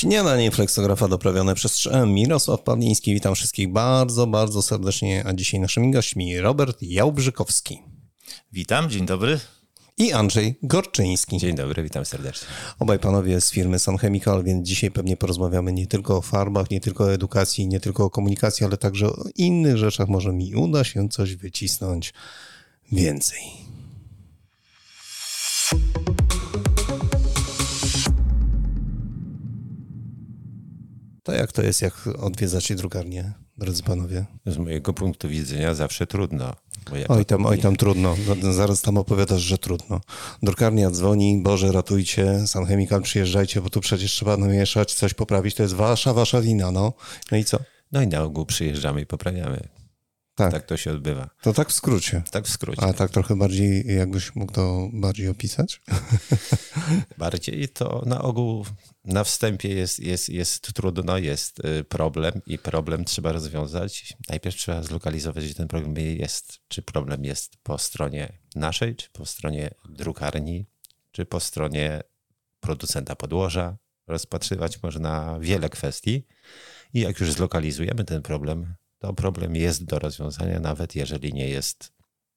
Śniadanie fleksografa doprawione przez 3M. Mirosław Pawliński, witam wszystkich bardzo, bardzo serdecznie, a dzisiaj naszymi gośćmi Robert Jałbrzykowski. Witam, dzień dobry. I Andrzej Gorczyński. Dzień dobry, witam serdecznie. Obaj panowie z firmy Sun Chemical, więc dzisiaj pewnie porozmawiamy nie tylko o farbach, nie tylko o edukacji, nie tylko o komunikacji, ale także o innych rzeczach. Może mi uda się coś wycisnąć więcej. To jak to jest, jak odwiedzacie drukarnię, drodzy panowie? Z mojego punktu widzenia zawsze trudno. oj tam, oj tam trudno. No, zaraz tam opowiadasz, że trudno. Drukarnia dzwoni, Boże ratujcie, San Chemical przyjeżdżajcie, bo tu przecież trzeba namieszać, coś poprawić, to jest wasza, wasza wina, no. No i co? No i na ogół przyjeżdżamy i poprawiamy. Tak. tak to się odbywa. To tak w skrócie. Tak w skrócie. A tak trochę bardziej, jakbyś mógł to bardziej opisać? bardziej to na ogół na wstępie jest, jest, jest trudno, jest y, problem i problem trzeba rozwiązać. Najpierw trzeba zlokalizować, gdzie ten problem jest. Czy problem jest po stronie naszej, czy po stronie drukarni, czy po stronie producenta podłoża. Rozpatrywać można wiele kwestii i jak już zlokalizujemy ten problem, to problem jest do rozwiązania, nawet jeżeli nie jest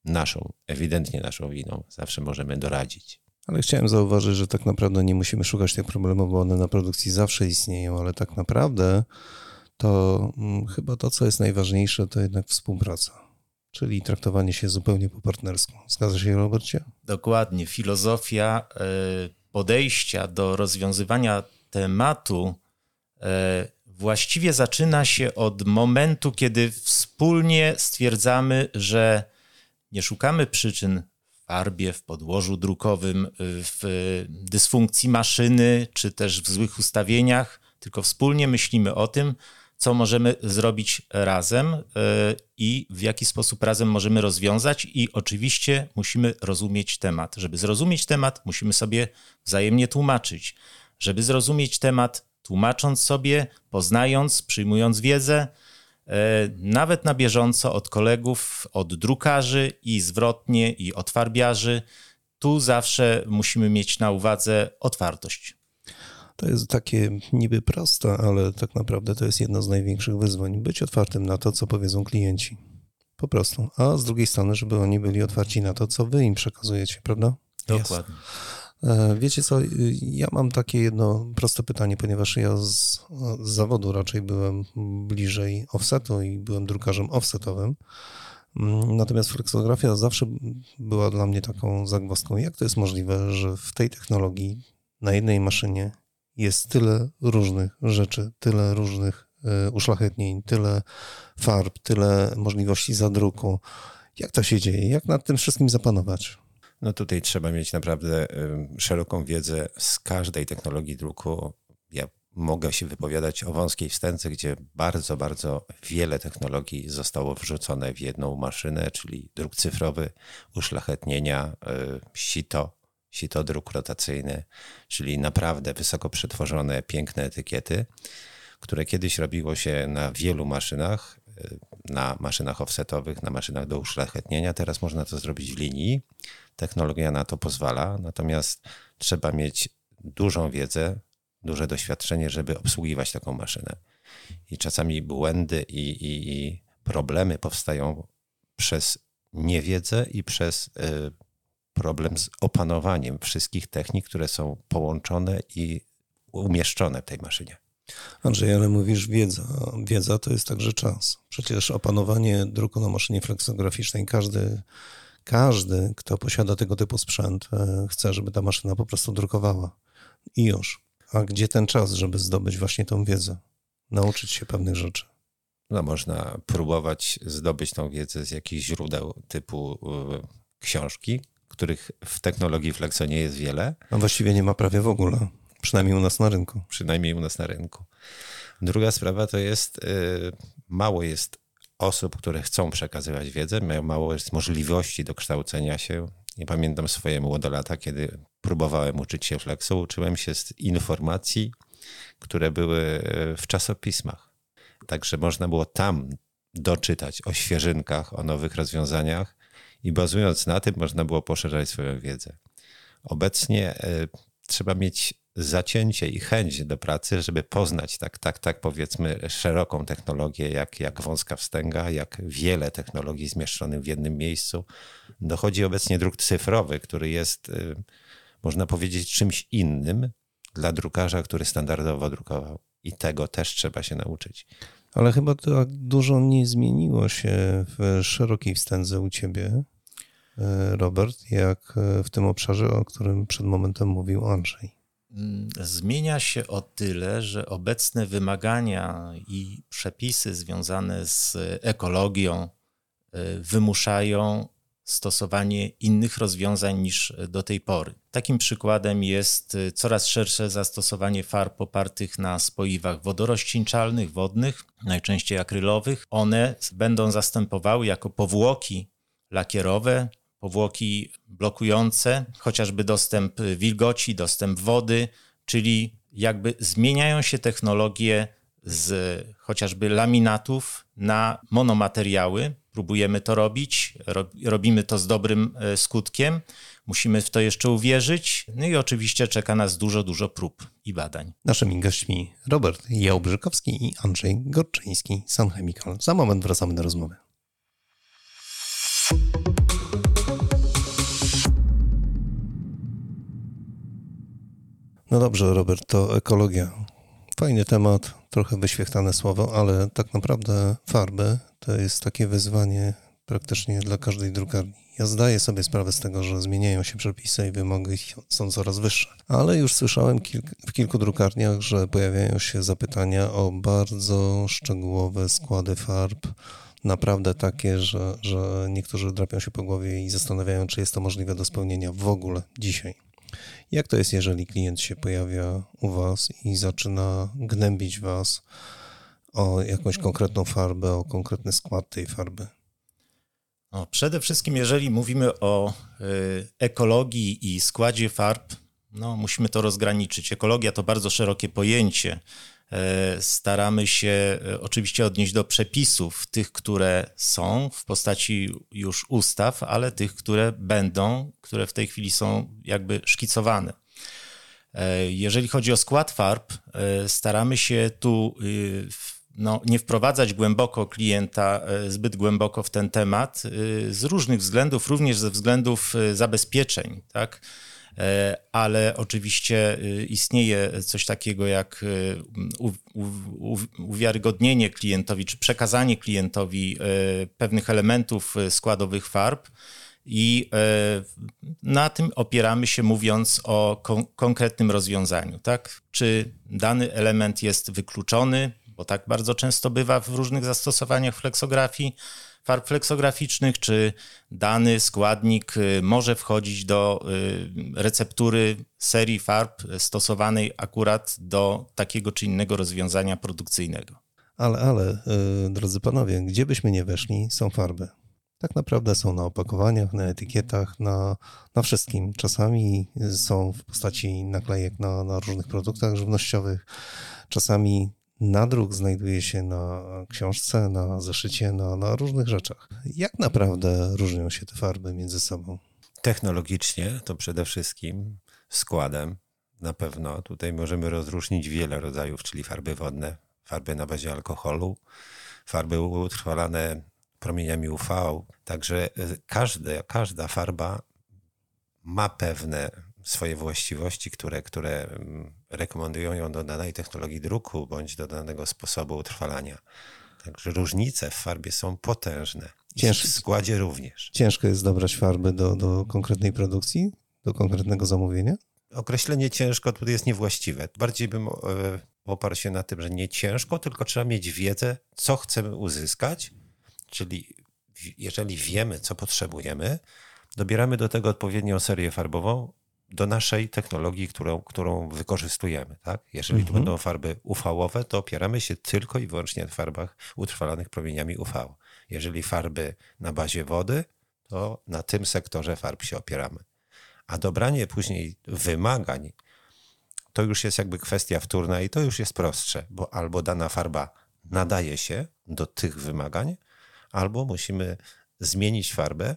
naszą, ewidentnie naszą winą. Zawsze możemy doradzić. Ale chciałem zauważyć, że tak naprawdę nie musimy szukać tych problemów, bo one na produkcji zawsze istnieją, ale tak naprawdę to hmm, chyba to, co jest najważniejsze, to jednak współpraca. Czyli traktowanie się zupełnie po partnersku. Zgadza się, Robercie? Dokładnie. Filozofia e, podejścia do rozwiązywania tematu e, właściwie zaczyna się od momentu, kiedy wspólnie stwierdzamy, że nie szukamy przyczyn w farbie, w podłożu drukowym, w dysfunkcji maszyny, czy też w złych ustawieniach, tylko wspólnie myślimy o tym, co możemy zrobić razem e, i w jaki sposób razem możemy rozwiązać. I oczywiście musimy rozumieć temat. Żeby zrozumieć temat, musimy sobie wzajemnie tłumaczyć. Żeby zrozumieć temat, tłumacząc sobie, poznając, przyjmując wiedzę, e, nawet na bieżąco od kolegów, od drukarzy i zwrotnie, i od farbiarzy. Tu zawsze musimy mieć na uwadze otwartość. To jest takie niby proste, ale tak naprawdę to jest jedno z największych wyzwań. Być otwartym na to, co powiedzą klienci. Po prostu. A z drugiej strony, żeby oni byli otwarci na to, co wy im przekazujecie, prawda? Dokładnie. Yes. E, wiecie co, y, ja mam takie jedno proste pytanie, ponieważ ja z, z, zawodu raczej byłem bliżej offsetu i byłem drukarzem offsetowym. Mm, natomiast flexografia zawsze była dla mnie taką zagwozdką. Jak to jest możliwe, że w tej technologii na jednej maszynie jest tyle różnych rzeczy, tyle różnych e, uszlachetnień, tyle farb, tyle możliwości zadruku. Jak to się dzieje? Jak nad tym wszystkim zapanować? No tutaj trzeba mieć naprawdę szeroką wiedzę z każdej technologii druku. Ja mogę się wypowiadać o wąskiej wstęce, gdzie bardzo, bardzo wiele technologii zostało wrzucone w jedną maszynę, czyli druk cyfrowy, uszlachetnienia, y, sito, sito druk rotacyjny, czyli naprawdę wysoko przetworzone, piękne etykiety, które kiedyś robiło się na wielu maszynach, y, na maszynach offsetowych, na maszynach do uszlachetnienia. Teraz można to zrobić w linii Technologia na to pozwala, natomiast trzeba mieć dużą wiedzę, duże doświadczenie, żeby obsługiwać taką maszynę. I czasami błędy i, i, i problemy powstają przez niewiedzę i przez y, problem z opanowaniem wszystkich technik, które są połączone i umieszczone w tej maszynie. Andrzej, ale mówisz wiedza. Wiedza to jest także czas. Przecież opanowanie druku na maszynie fleksograficznej każdy każdy, kto posiada tego typu sprzęt, e, chce, żeby ta maszyna po prostu drukowała. I już. A gdzie ten czas, żeby zdobyć właśnie tą wiedzę? Nauczyć się pewnych rzeczy. No, można próbować zdobyć tą wiedzę z jakichś źródeł typu e, książki, których w technologii Flexo nie jest wiele. A właściwie nie ma prawie w ogóle. Przynajmniej u nas na rynku. Przynajmniej u nas na rynku. Druga sprawa to jest, e, mało jest osób, które chcą przekazywać wiedzę, mają mało możliwości do kształcenia się. Nie pamiętam swoje młode lata, kiedy próbowałem uczyć się flexu, uczyłem się z informacji, które były e, w czasopismach. Także można było tam doczytać o świeżynkach, o nowych rozwiązaniach i bazując na tym można było poszerzać swoją wiedzę. Obecnie y, trzeba mieć zacięcie i chęć do pracy, żeby poznać tak, tak, tak powiedzmy szeroką technologię, jak, jak wąska wstęga, jak wiele technologii zmieszczonych w jednym miejscu. Dochodzi obecnie druk cyfrowy, który jest, y, można powiedzieć, czymś innym dla drukarza, który standardowo drukował. I tego też trzeba się nauczyć. Ale chyba tak dużo nie zmieniło się w szerokiej wstędze u ciebie, e, Robert, jak w tym obszarze, o którym przed momentem mówił Andrzej. Mm, zmienia się o tyle, że obecne wymagania i przepisy związane z ekologią e, wymuszają stosowanie innych rozwiązań niż do tej pory. Takim przykładem jest e, coraz szersze zastosowanie farb opartych na spoiwach wodorościńczalnych, wodnych, najczęściej akrylowych. One będą zastępowały jako powłoki lakierowe powłoki blokujące, chociażby dostęp wilgoci, dostęp wody, czyli jakby zmieniają się technologie z chociażby laminatów na monomateriały. Próbujemy to robić, robimy to z dobrym e, skutkiem. Musimy w to jeszcze uwierzyć. No i oczywiście czeka nas dużo, dużo prób i badań. Naszymi gośćmi Robert Jałbrzykowski i Andrzej Gorczyński, Sun Chemical. Za moment wracamy do rozmowy. No dobrze, Robert, to ekologia. Fajny temat, trochę wyświechtane słowo, ale tak naprawdę farby to jest takie wyzwanie praktycznie dla każdej drukarni. Ja zdaję sobie sprawę z tego, że zmieniają się przepisy i wymogi są coraz wyższe, ale już słyszałem w kilku drukarniach, że pojawiają się zapytania o bardzo szczegółowe składy farb, naprawdę takie, że, że niektórzy drapią się po głowie i zastanawiają, czy jest to możliwe do spełnienia w ogóle dzisiaj. Jak to jest, jeżeli klient się pojawia u Was i zaczyna gnębić Was o jakąś konkretną farbę, o konkretny skład tej farby? No, przede wszystkim, jeżeli mówimy o y, ekologii i składzie farb, no, musimy to rozgraniczyć. Ekologia to bardzo szerokie pojęcie. E, staramy się e, oczywiście odnieść do przepisów, tych, które są w postaci już ustaw, ale tych, które będą, które w tej chwili są jakby szkicowane. E, jeżeli chodzi o skład farb, staramy się tu no, nie wprowadzać głęboko klienta, zbyt głęboko w ten temat, z różnych względów, również ze względów zabezpieczeń. Tak? E, ale oczywiście y, istnieje coś takiego jak y, uwiarygodnienie klientowi, czy przekazanie klientowi pewnych elementów składowych farb. I na tym opieramy się, mówiąc o kon konkretnym rozwiązaniu. Tak? Czy dany element jest wykluczony, bo tak bardzo często bywa w różnych zastosowaniach flexografii, farb fleksograficznych, czy dany składnik y, może wchodzić do y, receptury serii farb stosowanej akurat do takiego czy innego rozwiązania produkcyjnego. Ale, ale, y, drodzy panowie, gdzie byśmy nie weszli, są farby. Tak naprawdę są na opakowaniach, na etykietach, na, na wszystkim. Czasami są w postaci naklejek na, na różnych produktach żywnościowych, czasami nadruk znajduje się na książce, na zeszycie, na, na różnych rzeczach. Jak naprawdę różnią się te farby między sobą? Technologicznie to przede wszystkim składem. Na pewno tutaj możemy rozróżnić wiele rodzajów, czyli farby wodne, farby na bazie alkoholu, farby utrwalane promieniami UV. Także e, każde, każda farba ma pewne swoje właściwości, które, które mm, rekomendują ją do danej technologii druku bądź do danego sposobu utrwalania. Także różnice w farbie są potężne. Cięż... W składzie również. Ciężko jest dobrać farby do, do konkretnej produkcji, do konkretnego zamówienia? Określenie ciężko tutaj jest niewłaściwe. Bardziej bym e, oparł się na tym, że nie ciężko, tylko trzeba mieć wiedzę, co chcemy uzyskać. Czyli jeżeli wiemy, co potrzebujemy, dobieramy do tego odpowiednią serię farbową, do naszej technologii, którą, którą wykorzystujemy. Tak? Jeżeli mhm. to będą farby UV-owe, to opieramy się tylko i wyłącznie na farbach utrwalanych promieniami UV. Jeżeli farby na bazie wody, to na tym sektorze farb się opieramy. A dobranie później wymagań to już jest jakby kwestia wtórna i to już jest prostsze, bo albo dana farba nadaje się do tych wymagań, albo musimy zmienić farbę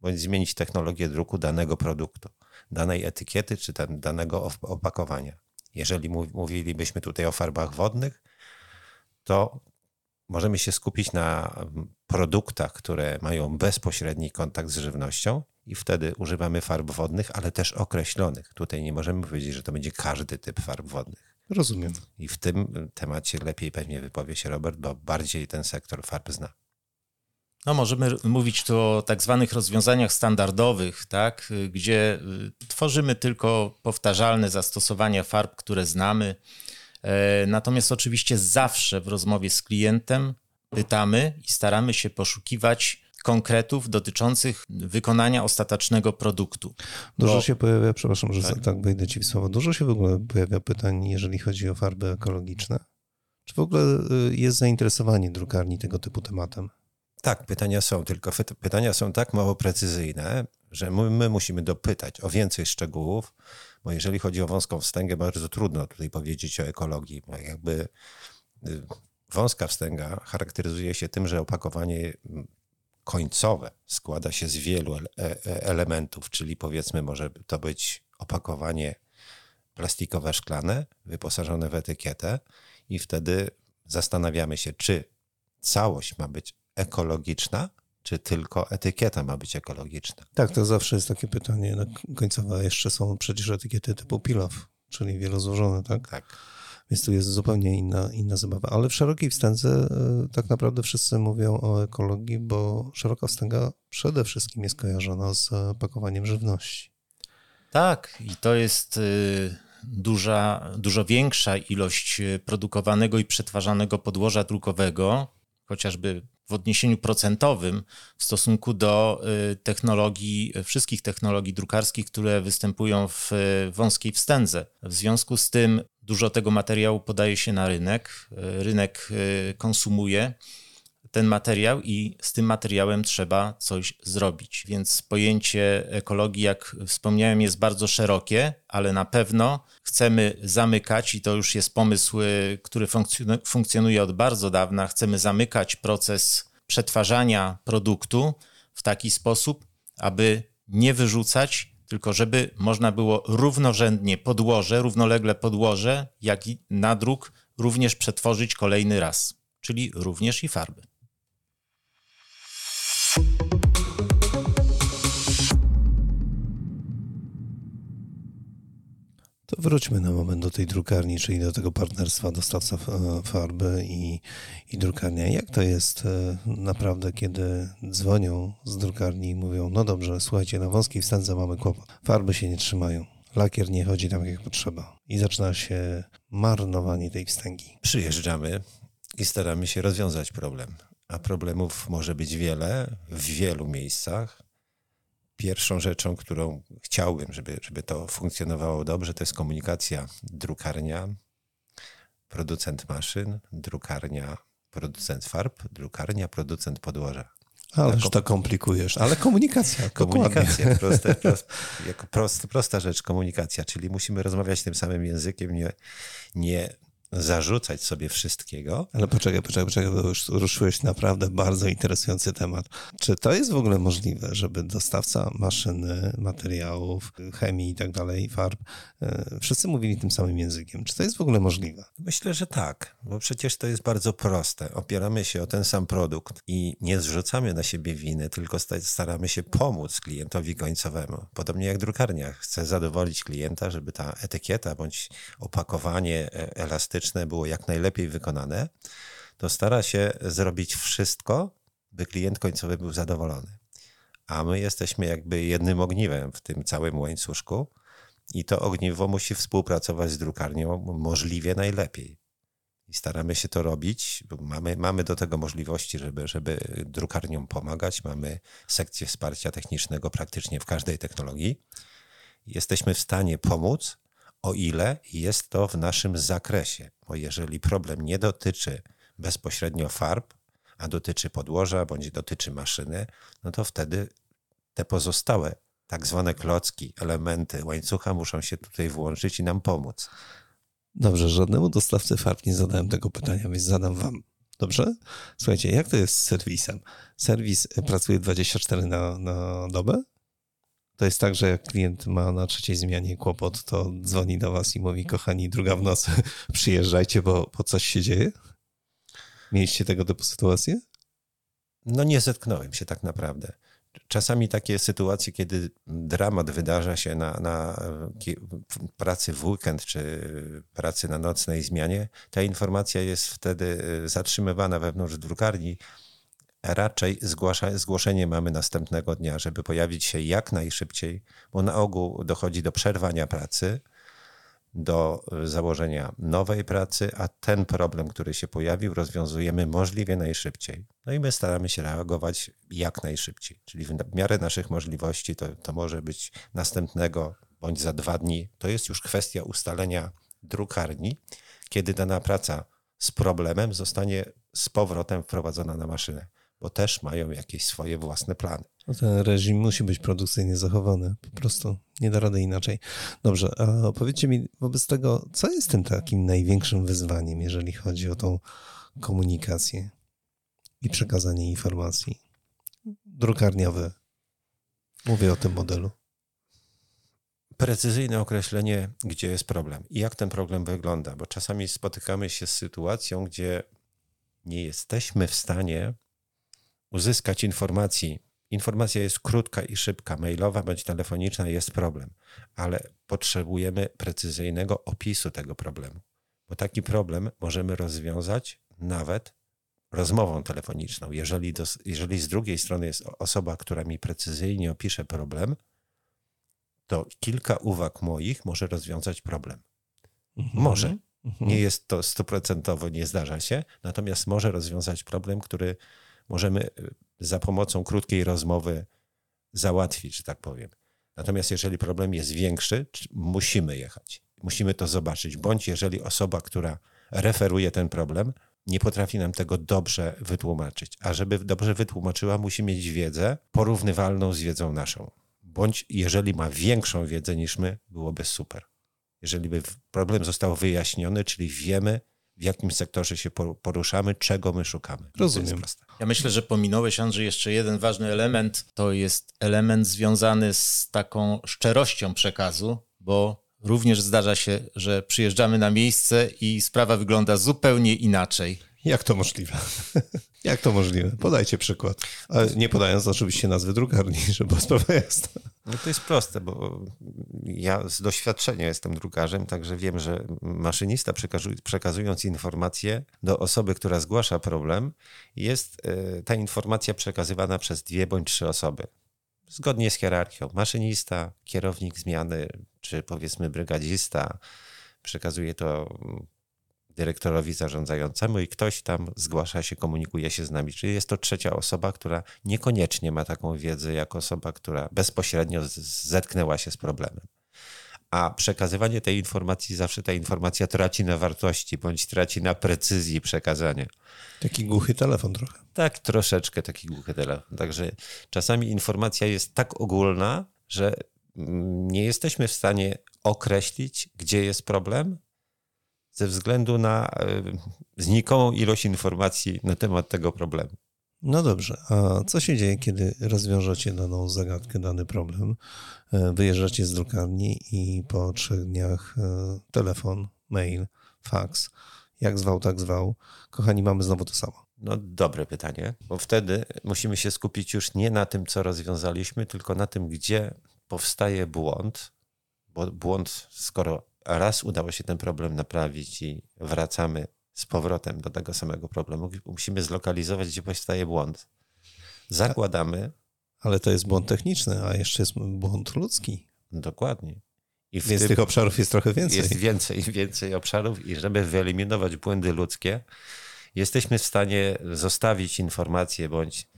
bądź zmienić technologię druku danego produktu danej etykiety czy ten, danego opakowania. Jeżeli mówilibyśmy tutaj o farbach wodnych, to możemy się skupić na produktach, które mają bezpośredni kontakt z żywnością i wtedy używamy farb wodnych, ale też określonych. Tutaj nie możemy powiedzieć, że to będzie każdy typ farb wodnych. Rozumiem. I w tym temacie lepiej pewnie wypowie się Robert, bo bardziej ten sektor farb zna. No, możemy mówić tu o tak zwanych rozwiązaniach standardowych, tak, gdzie y, tworzymy tylko powtarzalne zastosowania farb, które znamy. E, natomiast oczywiście zawsze w rozmowie z klientem pytamy i staramy się poszukiwać konkretów dotyczących wykonania ostatecznego produktu. Dużo Bo... się pojawia, przepraszam, że tak? tak wejdę ci w słowo, dużo się w ogóle pojawia pytań, jeżeli chodzi o farby ekologiczne. Czy w ogóle y, jest zainteresowanie drukarni tego typu tematem? Tak, pytania są, tylko pytania są tak mało precyzyjne, że my, my, musimy dopytać o więcej szczegółów, bo jeżeli chodzi o wąską wstęgę, bardzo trudno tutaj powiedzieć o ekologii, jakby y, wąska wstęga charakteryzuje się tym, że opakowanie końcowe składa się z wielu e, e, elementów, czyli powiedzmy może to być opakowanie plastikowe, szklane, wyposażone w etykietę i wtedy zastanawiamy się, czy całość ma być ekologiczna, czy tylko etykieta ma być ekologiczna. Tak, to zawsze jest takie pytanie końcowe. Jeszcze są przecież etykiety typu pilaw, czyli wielozłożone, tak? Tak. Więc tu jest zupełnie inna, inna zabawa. Ale w szerokiej wstędze e, tak naprawdę wszyscy mówią o ekologii, bo szeroka wstęga przede wszystkim jest kojarzona z pakowaniem żywności. Tak, i to jest y, duża, dużo większa ilość produkowanego i przetwarzanego podłoża drukowego, chociażby w odniesieniu procentowym w stosunku do y, technologii, wszystkich technologii drukarskich, które występują w wąskiej wstędze. W związku z tym dużo tego materiału podaje się na rynek, y, rynek y, konsumuje ten materiał i z tym materiałem trzeba coś zrobić. Więc pojęcie ekologii, jak wspomniałem, jest bardzo szerokie, ale na pewno chcemy zamykać, i to już jest pomysł, który funkcjonuje od bardzo dawna, chcemy zamykać proces przetwarzania produktu w taki sposób, aby nie wyrzucać, tylko żeby można było równorzędnie podłoże, równolegle podłoże, jak i nadruk również przetworzyć kolejny raz, czyli również i farby. To wróćmy na moment do tej drukarni, czyli do tego partnerstwa dostawca farby i, i drukarnia. Jak to jest e, naprawdę, kiedy dzwonią z drukarni i mówią, no dobrze, słuchajcie, na wąskiej wstędze mamy kłopot, farby się nie trzymają, lakier nie chodzi tam jak potrzeba i zaczyna się marnowanie tej wstęgi. Przyjeżdżamy i staramy się rozwiązać problem. A problemów może być wiele w wielu miejscach Pierwszą rzeczą, którą chciałbym, żeby, żeby to funkcjonowało dobrze, to jest komunikacja drukarnia, producent maszyn, drukarnia, producent farb, drukarnia, producent podłoża. Ależ kom... to komplikujesz, ale komunikacja. Komunikacja, proste, proste, jako prost, prosta rzecz, komunikacja, czyli musimy rozmawiać tym samym językiem, nie, nie zarzucać sobie wszystkiego. Ale poczekaj, poczekaj, poczekaj, bo już ruszyłeś naprawdę bardzo interesujący temat. Czy to jest w ogóle możliwe, żeby dostawca maszyny, materiałów, chemii i tak dalej, farb, e, wszyscy mówili tym samym językiem? Czy to jest w ogóle możliwe? Myślę, że tak, bo przecież to jest bardzo proste. Opieramy się o ten sam produkt i nie zrzucamy na siebie winy, tylko staramy się pomóc klientowi końcowemu. Podobnie jak drukarnia chce zadowolić klienta, żeby ta etykieta bądź opakowanie e, elastyczne było jak najlepiej wykonane, to stara się zrobić wszystko, by klient końcowy był zadowolony. A my jesteśmy jakby jednym ogniwem w tym całym łańcuszku i to ogniwo musi współpracować z drukarnią możliwie najlepiej. I staramy się to robić, bo mamy, mamy do tego możliwości, żeby, żeby drukarniom pomagać. Mamy sekcję wsparcia technicznego praktycznie w każdej technologii. Jesteśmy w stanie pomóc, o ile jest to w naszym zakresie. Bo jeżeli problem nie dotyczy bezpośrednio farb, a dotyczy podłoża bądź dotyczy maszyny, no to wtedy te pozostałe tak zwane klocki, elementy łańcucha muszą się tutaj włączyć i nam pomóc. Dobrze, żadnemu dostawcy farb nie zadałem tego pytania, więc zadam wam. Dobrze? Słuchajcie, jak to jest z serwisem? Serwis pracuje 24 na, na dobę? To jest tak, że jak klient ma na trzeciej zmianie kłopot, to dzwoni do was i mówi, kochani, druga w nocy, przyjeżdżajcie, bo, bo coś się dzieje? Mieliście tego typu sytuacje? No nie zetknąłem się tak naprawdę. Czasami takie sytuacje, kiedy dramat wydarza się na, na pracy w weekend czy pracy na nocnej zmianie, ta informacja jest wtedy y, zatrzymywana wewnątrz drukarni. Raczej zgłasza, zgłoszenie mamy następnego dnia, żeby pojawić się jak najszybciej, bo na ogół dochodzi do przerwania pracy do y, założenia nowej pracy, a ten problem, który się pojawił, rozwiązujemy możliwie najszybciej. No i my staramy się reagować jak najszybciej, czyli w miarę naszych możliwości to, to może być następnego bądź za dwa dni. To jest już kwestia ustalenia drukarni, kiedy dana praca z problemem zostanie z powrotem wprowadzona na maszynę, bo też mają jakieś swoje własne plany. No ten reżim musi być produkcyjnie zachowany. Po prostu nie da rady inaczej. Dobrze, a powiedzcie mi wobec tego, co jest tym takim największym wyzwaniem, jeżeli chodzi o tą komunikację i przekazanie informacji? Drukarniowe. Mówię o tym modelu. Precyzyjne określenie, gdzie jest problem i jak ten problem wygląda, bo czasami spotykamy się z sytuacją, gdzie nie jesteśmy w stanie uzyskać informacji Informacja jest krótka i szybka, mailowa bądź telefoniczna jest problem, ale potrzebujemy precyzyjnego opisu tego problemu, bo taki problem możemy rozwiązać nawet rozmową telefoniczną. Jeżeli, do, jeżeli z drugiej strony jest osoba, która mi precyzyjnie opisze problem, to kilka uwag moich może rozwiązać problem. Mhm. Może. Mhm. Nie jest to stuprocentowo, nie zdarza się, natomiast może rozwiązać problem, który możemy y, za pomocą krótkiej rozmowy załatwić, że tak powiem. Natomiast jeżeli problem jest większy, musimy jechać. Musimy to zobaczyć. Bądź jeżeli osoba, która referuje ten problem, nie potrafi nam tego dobrze wytłumaczyć. A żeby dobrze wytłumaczyła, musi mieć wiedzę porównywalną z wiedzą naszą. Bądź jeżeli ma większą wiedzę niż my, byłoby super. Jeżeli by problem został wyjaśniony, czyli wiemy, w jakim sektorze się poruszamy, czego my szukamy. Rozumiem. Ja myślę, że pominąłeś, Andrzej, jeszcze jeden ważny element. To jest element związany z taką szczerością przekazu, bo również zdarza się, że przyjeżdżamy na miejsce i sprawa wygląda zupełnie inaczej. Jak to możliwe? Jak to możliwe? Podajcie przykład. Ale nie podając oczywiście nazwy drukarni, żeby sprawa jasna. No to jest proste, bo ja z doświadczenia jestem drukarzem, także wiem, że maszynista przekazując informację do osoby, która zgłasza problem, jest e, ta informacja przekazywana przez dwie bądź trzy osoby. Zgodnie z hierarchią. Maszynista, kierownik zmiany, czy powiedzmy brygadzista, przekazuje to dyrektorowi zarządzającemu i ktoś tam zgłasza się, komunikuje się z nami. Czyli jest to trzecia osoba, która niekoniecznie ma taką wiedzę jak osoba, która bezpośrednio zetknęła się z problemem. A przekazywanie tej informacji, zawsze ta informacja traci na wartości bądź traci na precyzji przekazania. Taki głuchy telefon trochę. Tak, troszeczkę taki głuchy telefon. Także czasami informacja jest tak ogólna, że nie jesteśmy w stanie określić, gdzie jest problem, ze względu na e, znikomą ilość informacji na temat tego problemu. No dobrze, a co się dzieje, kiedy rozwiążecie daną zagadkę, dany problem? E, wyjeżdżacie z drukarni i po trzech dniach e, telefon, mail, fax, jak zwał, tak zwał. Kochani, mamy znowu to samo. No dobre pytanie, bo wtedy musimy się skupić już nie na tym, co rozwiązaliśmy, tylko na tym, gdzie powstaje błąd, bo błąd, skoro raz udało się ten problem naprawić i wracamy z powrotem do tego samego problemu, musimy zlokalizować, gdzie powstaje błąd. Zakładamy. Ale to jest błąd techniczny, a jeszcze jest błąd ludzki. Dokładnie. I Więc tym, tych obszarów jest trochę więcej. Jest więcej, więcej obszarów i żeby wyeliminować błędy ludzkie, jesteśmy w stanie zostawić informacje bądź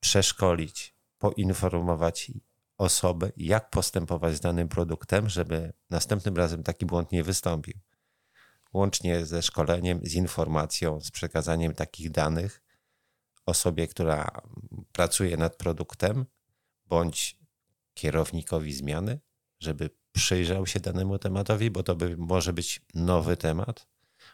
przeszkolić, poinformować osobę, jak postępować z danym produktem, żeby następnym razem taki błąd nie wystąpił. Łącznie ze szkoleniem, z informacją, z przekazaniem takich danych osobie, która pracuje nad produktem, bądź kierownikowi zmiany, żeby przyjrzał się danemu tematowi, bo to by, może być nowy temat,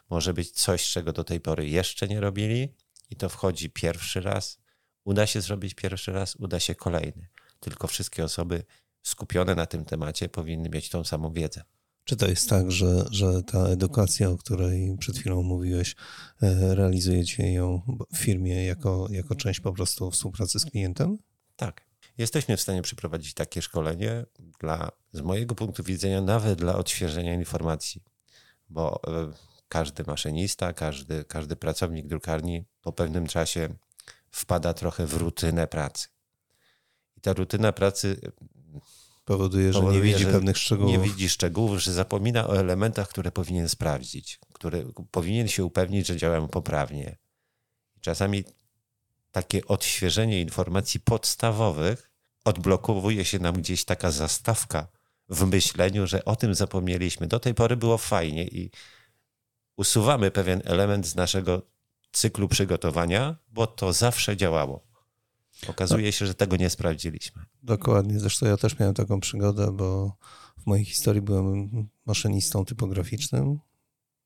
może być coś, czego do tej pory jeszcze nie robili, i to wchodzi pierwszy raz. Uda się zrobić pierwszy raz, uda się kolejny tylko wszystkie osoby skupione na tym temacie, powinny mieć tą samą wiedzę. Czy to jest tak, że, że ta edukacja, o której przed chwilą mówiłeś, e, realizujecie ją w firmie jako, jako część po prostu współpracy z klientem? Tak. Jesteśmy w stanie przeprowadzić takie szkolenie dla, z mojego punktu widzenia, nawet dla odświeżenia informacji, bo e, każdy maszynista, każdy, każdy pracownik drukarni po pewnym czasie wpada trochę w rutynę pracy. Ta rutyna pracy powoduje, że powoduje, nie widzi że pewnych szczegółów. Nie widzi szczegółów, że zapomina o elementach, które powinien sprawdzić, które powinien się upewnić, że działają poprawnie. Czasami takie odświeżenie informacji podstawowych odblokowuje się nam gdzieś taka zastawka w myśleniu, że o tym zapomnieliśmy. Do tej pory było fajnie i usuwamy pewien element z naszego cyklu przygotowania, bo to zawsze działało. Okazuje się, że tego nie sprawdziliśmy. Dokładnie. Zresztą ja też miałem taką przygodę, bo w mojej historii byłem maszynistą typograficznym.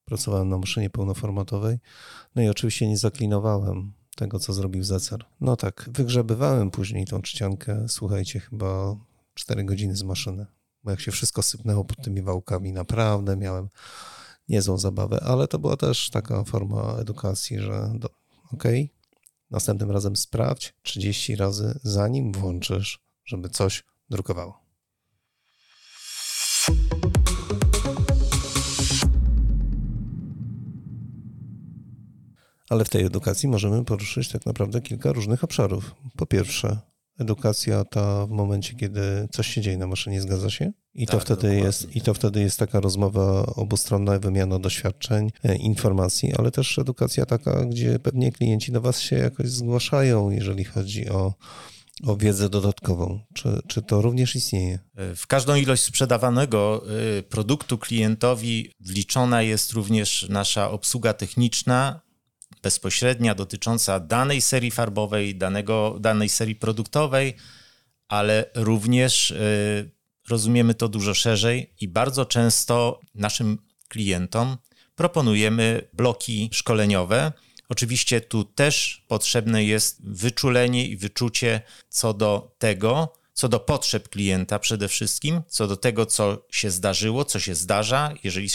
Pracowałem na maszynie pełnoformatowej. No i oczywiście nie zaklinowałem tego, co zrobił Zecer. No tak, wygrzebywałem później tą czciankę, słuchajcie, chyba 4 godziny z maszyny. Bo jak się wszystko sypnęło pod tymi wałkami, naprawdę miałem niezłą zabawę, ale to była też taka forma edukacji, że do, okej, okay, następnym razem sprawdź 30 razy, zanim włączysz, żeby coś drukowało. Ale w tej edukacji możemy poruszyć tak naprawdę kilka różnych obszarów. Po pierwsze, edukacja ta w momencie, kiedy coś się dzieje na maszynie, zgadza się? I to, tak, wtedy jest, I to wtedy jest taka rozmowa obustronna, wymiana doświadczeń, e, informacji, ale też edukacja taka, gdzie pewnie klienci do Was się jakoś zgłaszają, jeżeli chodzi o, o wiedzę dodatkową. Czy, czy to również istnieje? W każdą ilość sprzedawanego e, produktu klientowi wliczona jest również nasza obsługa techniczna, bezpośrednia dotycząca danej serii farbowej, danego, danej serii produktowej, ale również y, rozumiemy to dużo szerzej i bardzo często naszym klientom proponujemy bloki szkoleniowe. Oczywiście tu też potrzebne jest wyczulenie i wyczucie co do tego, co do potrzeb klienta przede wszystkim, co do tego, co się zdarzyło, co się zdarza. Jeżeli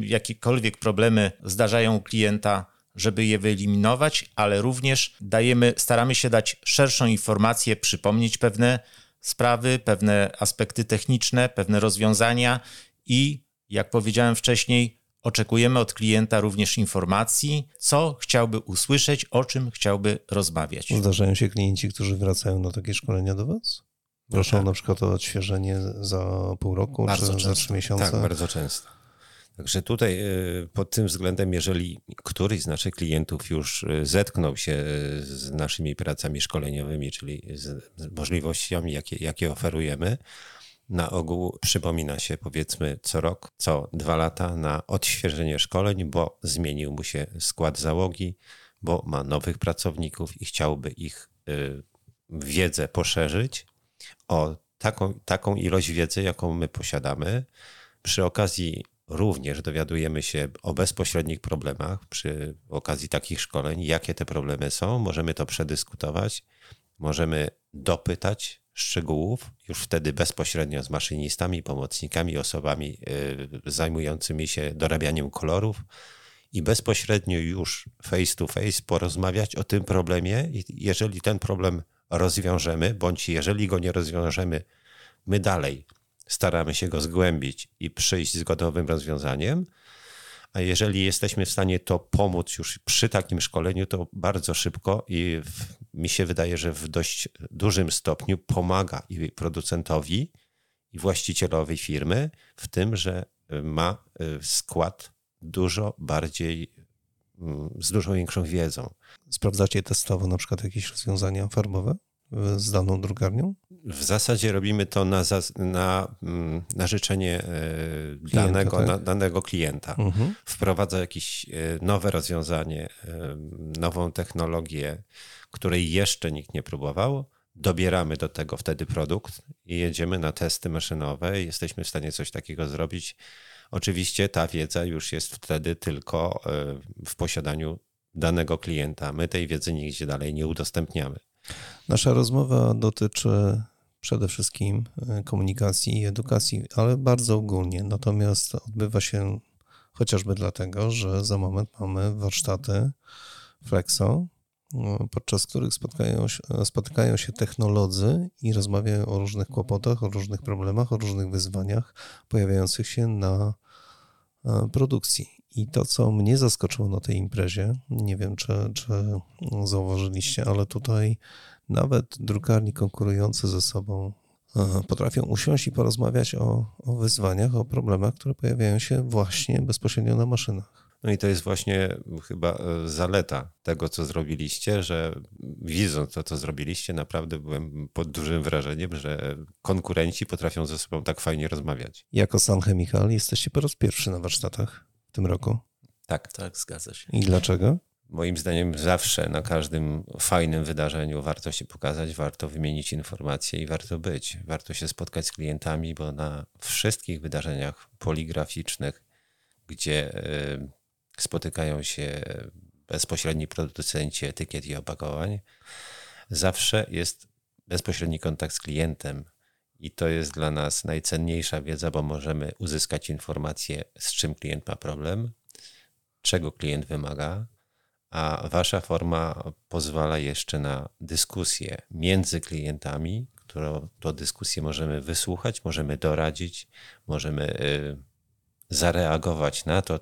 jakiekolwiek problemy zdarzają u klienta, żeby je wyeliminować, ale również dajemy, staramy się dać szerszą informację, przypomnieć pewne sprawy, pewne aspekty techniczne, pewne rozwiązania i, jak powiedziałem wcześniej, oczekujemy od klienta również informacji, co chciałby usłyszeć, o czym chciałby rozmawiać. Zdarzają się klienci, którzy wracają na takie szkolenia do Was? Proszą no tak. na przykład o odświeżenie za pół roku bardzo czy często. za trzy miesiące? Tak, bardzo często. Także tutaj y, pod tym względem, jeżeli któryś z naszych klientów już y, zetknął się y, z naszymi pracami szkoleniowymi, czyli z możliwościami, jakie, jakie oferujemy, na ogół przypomina się powiedzmy co rok, co dwa lata na odświeżenie szkoleń, bo zmienił mu się skład załogi, bo ma nowych pracowników i chciałby ich wiedzę poszerzyć o taką, taką ilość wiedzy, jaką my posiadamy. Przy okazji Również dowiadujemy się o bezpośrednich problemach przy okazji takich szkoleń, jakie te problemy są. Możemy to przedyskutować, możemy dopytać szczegółów, już wtedy bezpośrednio z maszynistami, pomocnikami, osobami y, zajmującymi się dorabianiem kolorów i bezpośrednio już face to face porozmawiać o tym problemie. I jeżeli ten problem rozwiążemy, bądź jeżeli go nie rozwiążemy, my dalej staramy się go zgłębić i przyjść z gotowym rozwiązaniem. A jeżeli jesteśmy w stanie to pomóc już przy takim szkoleniu, to bardzo szybko i w, mi się wydaje, że w dość dużym stopniu pomaga i producentowi, i właścicielowi firmy w tym, że ma y, skład dużo bardziej, mm, z dużo większą wiedzą. Sprawdzacie testowo na przykład jakieś rozwiązania farbowe? Z daną drukarnią? W zasadzie robimy to na, na, mm, na życzenie e, klienta, danego, tak? na, danego klienta. Mhm. Wprowadza jakieś e, nowe rozwiązanie, e, nową technologię, której jeszcze nikt nie próbował. Dobieramy do tego wtedy produkt i jedziemy na testy maszynowe. Jesteśmy w stanie coś takiego zrobić. Oczywiście ta wiedza już jest wtedy tylko w posiadaniu danego klienta. My tej wiedzy nigdzie dalej nie udostępniamy. Nasza rozmowa dotyczy przede wszystkim e, komunikacji i edukacji, ale bardzo ogólnie. Natomiast odbywa się chociażby dlatego, że za moment mamy warsztaty Flexo, e, podczas których spotkają się, spotykają się technolodzy i rozmawiają o różnych kłopotach, o różnych problemach, o różnych wyzwaniach pojawiających się na e, produkcji. I to, co mnie zaskoczyło na tej imprezie, nie wiem, czy, czy zauważyliście, ale tutaj nawet drukarni konkurujące ze sobą e, potrafią usiąść i porozmawiać o, o wyzwaniach, o problemach, które pojawiają się właśnie bezpośrednio na maszynach. No i to jest właśnie chyba e, zaleta tego, co zrobiliście, że widząc to, co zrobiliście, naprawdę byłem pod dużym wrażeniem, że konkurenci potrafią ze sobą tak fajnie rozmawiać. Jako San Chemical jesteście po raz pierwszy na warsztatach tym roku. Tak. Tak, zgadza się. I dlaczego? Moim zdaniem zawsze na każdym fajnym wydarzeniu warto się pokazać, warto wymienić informacje i warto być. Warto się spotkać z klientami, bo na wszystkich wydarzeniach poligraficznych, gdzie y, spotykają się bezpośredni producenci etykiet i opakowań, zawsze jest bezpośredni kontakt z klientem. I to jest dla nas najcenniejsza wiedza, bo możemy uzyskać informację, z czym klient ma problem, czego klient wymaga, a wasza forma pozwala jeszcze na dyskusję między klientami, którą to dyskusję możemy wysłuchać, możemy doradzić, możemy y, zareagować na to,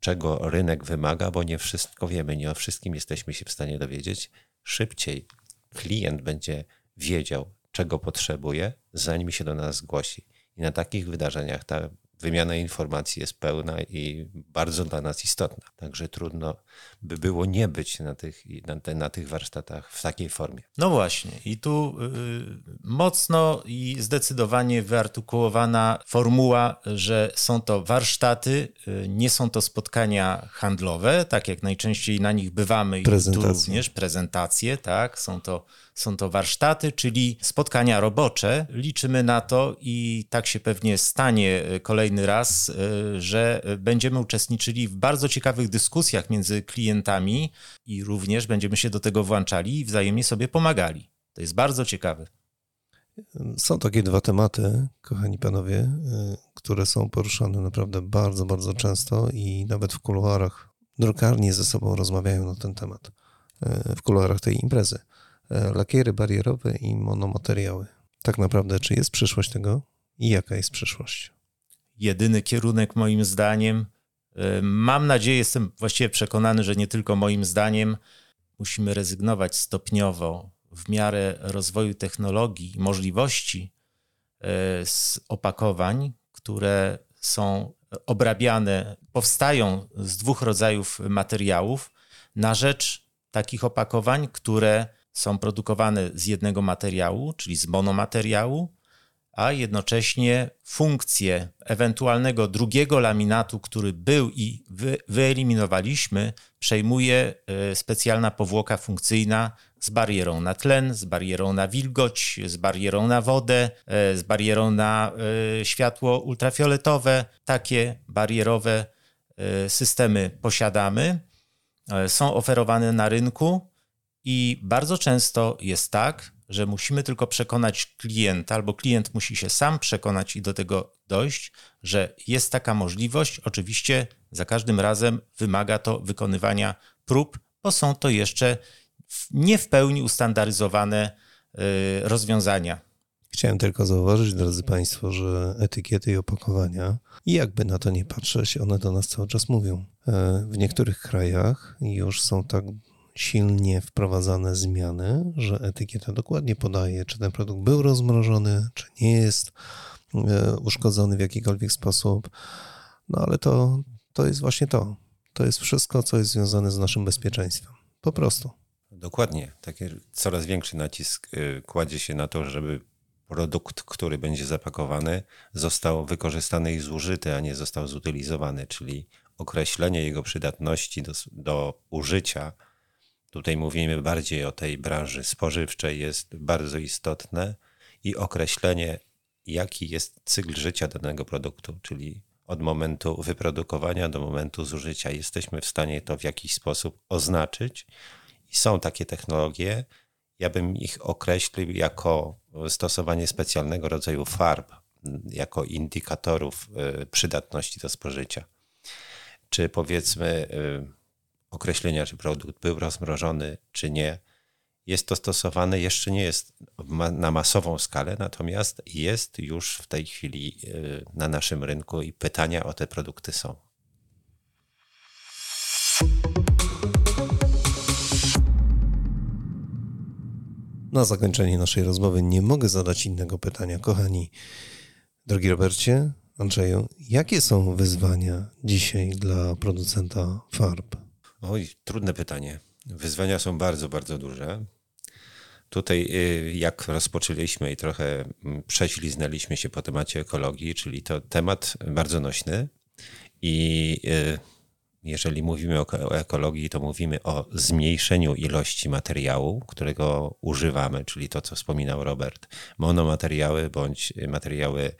czego rynek wymaga, bo nie wszystko wiemy, nie o wszystkim jesteśmy się w stanie dowiedzieć. Szybciej klient będzie wiedział, czego potrzebuje, zanim się do nas zgłosi. I na takich wydarzeniach ta wymiana informacji jest pełna i bardzo dla nas istotna. Także trudno by było nie być na tych, na, te, na tych warsztatach w takiej formie. No właśnie, i tu y, mocno i zdecydowanie wyartykułowana formuła, że są to warsztaty, y, nie są to spotkania handlowe, tak jak najczęściej na nich bywamy, i tu również prezentacje, tak, są to są to warsztaty, czyli spotkania robocze. Liczymy na to i tak się pewnie stanie e, kolejny raz, e, że będziemy uczestniczyli w bardzo ciekawych dyskusjach między klientami i również będziemy się do tego włączali i wzajemnie sobie pomagali. To jest bardzo ciekawe. Są takie dwa tematy, kochani panowie, e, które są poruszane naprawdę bardzo, bardzo często i nawet w kuluarach drukarnie ze sobą rozmawiają na ten temat. W kuluarach tej imprezy. E, lakiery barierowe i monomateriały. Tak naprawdę, czy jest przyszłość tego i jaka jest przyszłość? Jedyny kierunek, moim zdaniem, e, mam nadzieję, jestem właściwie przekonany, że nie tylko moim zdaniem, musimy rezygnować stopniowo w miarę rozwoju technologii i możliwości e, z opakowań, które są obrabiane, powstają z dwóch rodzajów materiałów, na rzecz takich opakowań, które są produkowane z jednego materiału, czyli z monomateriału, a jednocześnie funkcję ewentualnego drugiego laminatu, który był i wy, wyeliminowaliśmy, przejmuje e, specjalna powłoka funkcyjna z barierą na tlen, z barierą na wilgoć, z barierą na wodę, e, z barierą na e, światło ultrafioletowe. Takie barierowe systemy posiadamy, są oferowane na rynku i bardzo często jest tak, że musimy tylko przekonać klienta, albo klient musi się sam przekonać i do tego dojść, że jest taka możliwość. Oczywiście za każdym razem wymaga to wykonywania prób, bo są to jeszcze nie w pełni ustandaryzowane y, rozwiązania. Chciałem tylko zauważyć, drodzy Państwo, że etykiety i opakowania, jakby na to nie patrzeć, one do nas cały czas mówią. E, w niektórych krajach już są tak silnie wprowadzane zmiany, że etykieta dokładnie podaje, czy ten produkt był rozmrożony, czy nie jest e, uszkodzony w jakikolwiek sposób. No ale to, to jest właśnie to. To jest wszystko, co jest związane z naszym bezpieczeństwem. Po prostu. Dokładnie. Taki coraz większy nacisk e, kładzie się na to, żeby produkt, który będzie zapakowany, został wykorzystany i zużyty, a nie został zutylizowany, czyli określenie jego przydatności do, do użycia Tutaj mówimy bardziej o tej branży spożywczej, jest bardzo istotne i określenie, jaki jest cykl życia danego produktu, czyli od momentu wyprodukowania do momentu zużycia. Jesteśmy w stanie to w jakiś sposób oznaczyć i są takie technologie, Ja bym ich określił jako stosowanie specjalnego rodzaju farb, jako indikatorów y, przydatności do spożycia. Czy powiedzmy y, określenia, czy produkt był rozmrożony, czy nie. Jest to stosowane, jeszcze nie jest na masową skalę, natomiast jest już w tej chwili y, na naszym rynku i pytania o te produkty są. Na zakończenie naszej rozmowy nie mogę zadać innego pytania. Kochani, drogi Robercie, Andrzeju, jakie są wyzwania dzisiaj dla producenta farb? Oj, trudne pytanie. Wyzwania są bardzo, bardzo duże. Tutaj, y, jak rozpoczęliśmy i trochę mm, prześliznęliśmy się po temacie ekologii, czyli to temat bardzo nośny i y, jeżeli mówimy o ekologii, to mówimy o zmniejszeniu ilości materiału, którego używamy, czyli to, co wspominał Robert, monomateriały bądź materiały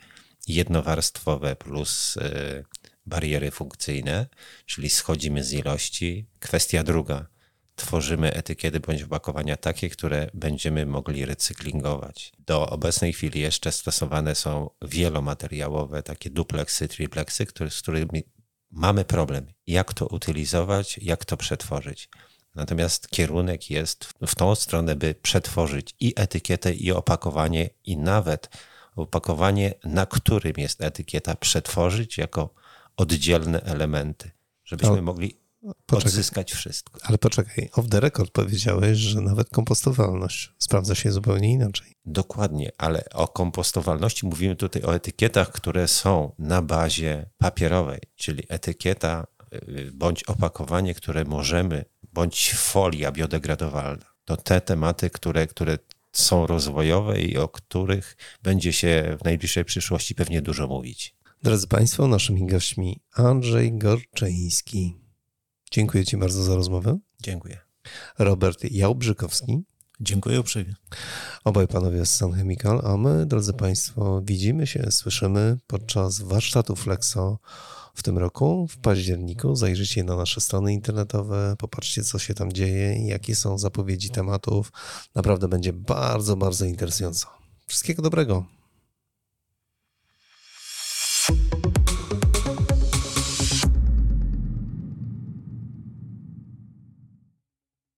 jednowarstwowe plus y, bariery funkcyjne, czyli schodzimy z ilości. Kwestia druga, tworzymy etykiety bądź opakowania takie, które będziemy mogli recyklingować. Do obecnej chwili jeszcze stosowane są wielomateriałowe, takie dupleksy, tripleksy, z którymi mamy problem, jak to utylizować, jak to przetworzyć. Natomiast kierunek jest w tą stronę, by przetworzyć i etykietę, i opakowanie, i nawet opakowanie, na którym jest etykieta, przetworzyć jako oddzielne elementy, żebyśmy mogli poczekaj, odzyskać wszystko. Ale poczekaj, off the record powiedziałeś, że nawet kompostowalność sprawdza się zupełnie inaczej. Dokładnie, ale o kompostowalności mówimy tutaj o etykietach, które są na bazie papierowej, czyli etykieta y, bądź opakowanie, które możemy, bądź folia biodegradowalna. To te tematy, które, które są rozwojowe i o których będzie się w najbliższej przyszłości pewnie dużo mówić. Drodzy Państwo, naszymi gośćmi Andrzej Gorczyński. Dziękuję Ci bardzo za rozmowę. Dziękuję. Robert Jałbrzykowski. Dziękuję uprzejmie. Obaj panowie z Sun Chemical, a my, drodzy Państwo, widzimy się, słyszymy podczas warsztatu Flexo w tym roku, w październiku. Zajrzyjcie na nasze strony internetowe, popatrzcie, co się tam dzieje jakie są zapowiedzi tematów. Naprawdę będzie bardzo, bardzo interesująco. Wszystkiego dobrego.